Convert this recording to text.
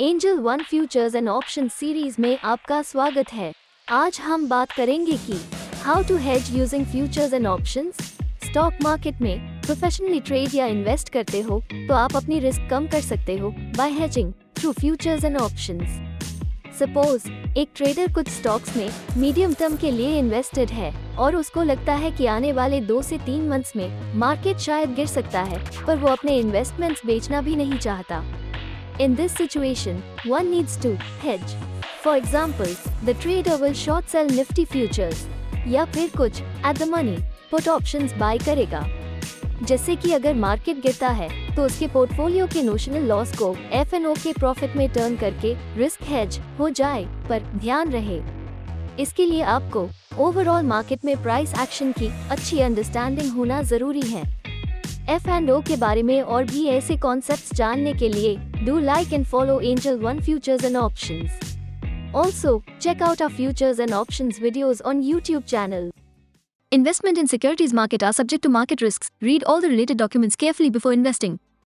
Angel one futures and option series में आपका स्वागत है। आज हम बात करेंगे कि how to hedge using futures and options stock market में प्रोफेशनली ट्रेड या इन्वेस्ट करते हो तो आप अपनी रिस्क कम कर सकते हो by hedging through futures and options suppose एक ट्रेडर कुछ स्टॉक्स में मीडियम टर्म के लिए इन्वेस्टेड है और उसको लगता है कि आने वाले दो से तीन मंथ्स में मार्केट शायद गिर सकता है, पर वो अपने इन्वेस्टमेंट्स बेचना भी नहीं चाहता। In this situation one needs to hedge for example the trader will short sell Nifty futures या फिर कुछ at the money put options buy करेगा। जैसे कि अगर मार्केट गिरता है तो उसके पोर्टफोलियो के नोशनल लॉस को एफ़ एन ओ के प्रॉफिट में टर्न करके रिस्क हेज हो जाए, पर ध्यान रहे। इसके लिए आपको ओवरऑल मार्केट में प्राइस एक्शन की अच्छी अंडरस्टैंडिंग होना ज़रूरी है। एफ़ एंड ओ के बारे में और भी ऐसे कॉन्सेप्ट जानने के लिए do like and follow Angel one futures and option also check out our futures and option videos on YouTube channel Investment in securities market are subject to market risks. Read all the related documents carefully before investing.